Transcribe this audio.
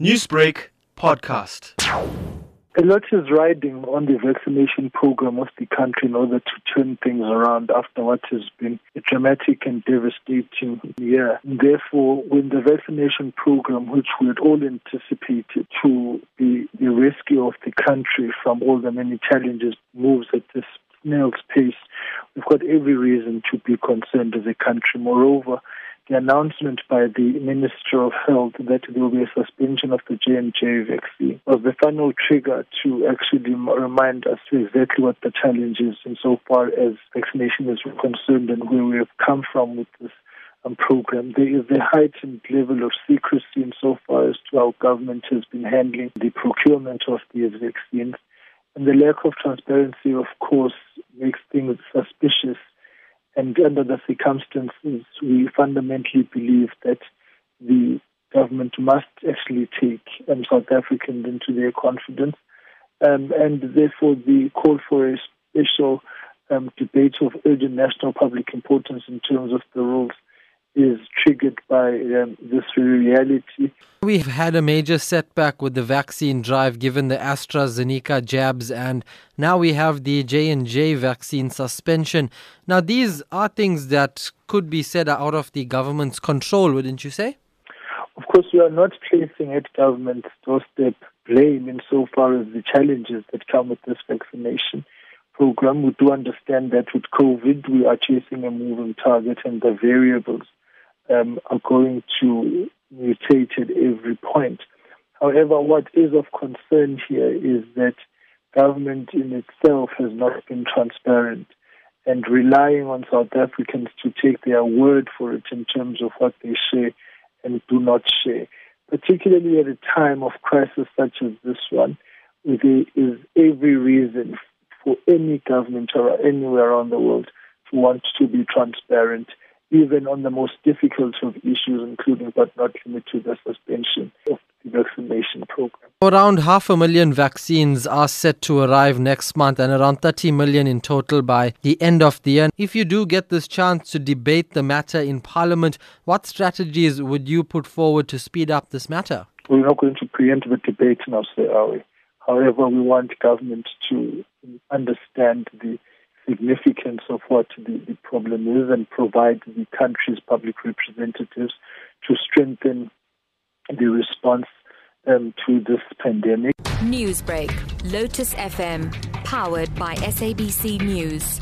Newsbreak podcast. A lot is riding on the vaccination program of the country in order to turn things around after what has been a dramatic and devastating year. Therefore, when the vaccination program, which we had all anticipated to be the rescue of the country from all the many challenges, moves at this snail's pace, we've got every reason to be concerned as a country. Moreover, the announcement by the Minister of Health that there will be a suspension of the J&J vaccine was the final trigger to actually remind us exactly what the challenge is insofar as vaccination is concerned and where we have come from with this um, program. There is a heightened level of secrecy insofar as to how government has been handling the procurement of these vaccines. And the lack of transparency, of course, makes things suspicious and under the circumstances, we fundamentally believe that the government must actually take um, South Africans into their confidence. Um, and therefore, the call for a special um, debate of urgent national public importance in terms of the rules is triggered by um, this reality. We've had a major setback with the vaccine drive given the AstraZeneca jabs and now we have the J&J vaccine suspension. Now these are things that could be said are out of the government's control, wouldn't you say? Of course, we are not placing at government's doorstep blame insofar as the challenges that come with this vaccination program. We do understand that with COVID, we are chasing a moving target and the variables um, are going to mutate at every point. However, what is of concern here is that government in itself has not been transparent and relying on South Africans to take their word for it in terms of what they share and do not share. Particularly at a time of crisis such as this one, there is every reason for any government or anywhere around the world to want to be transparent even on the most difficult of issues, including but not limited to the suspension of the vaccination program. Around half a million vaccines are set to arrive next month and around 30 million in total by the end of the year. If you do get this chance to debate the matter in Parliament, what strategies would you put forward to speed up this matter? We're not going to preempt the debate now, are we? However, we want government to understand the significance of what the, the problem is and provide the country's public representatives to strengthen the response um, to this pandemic. Newsbreak, Lotus FM, powered by SABC News.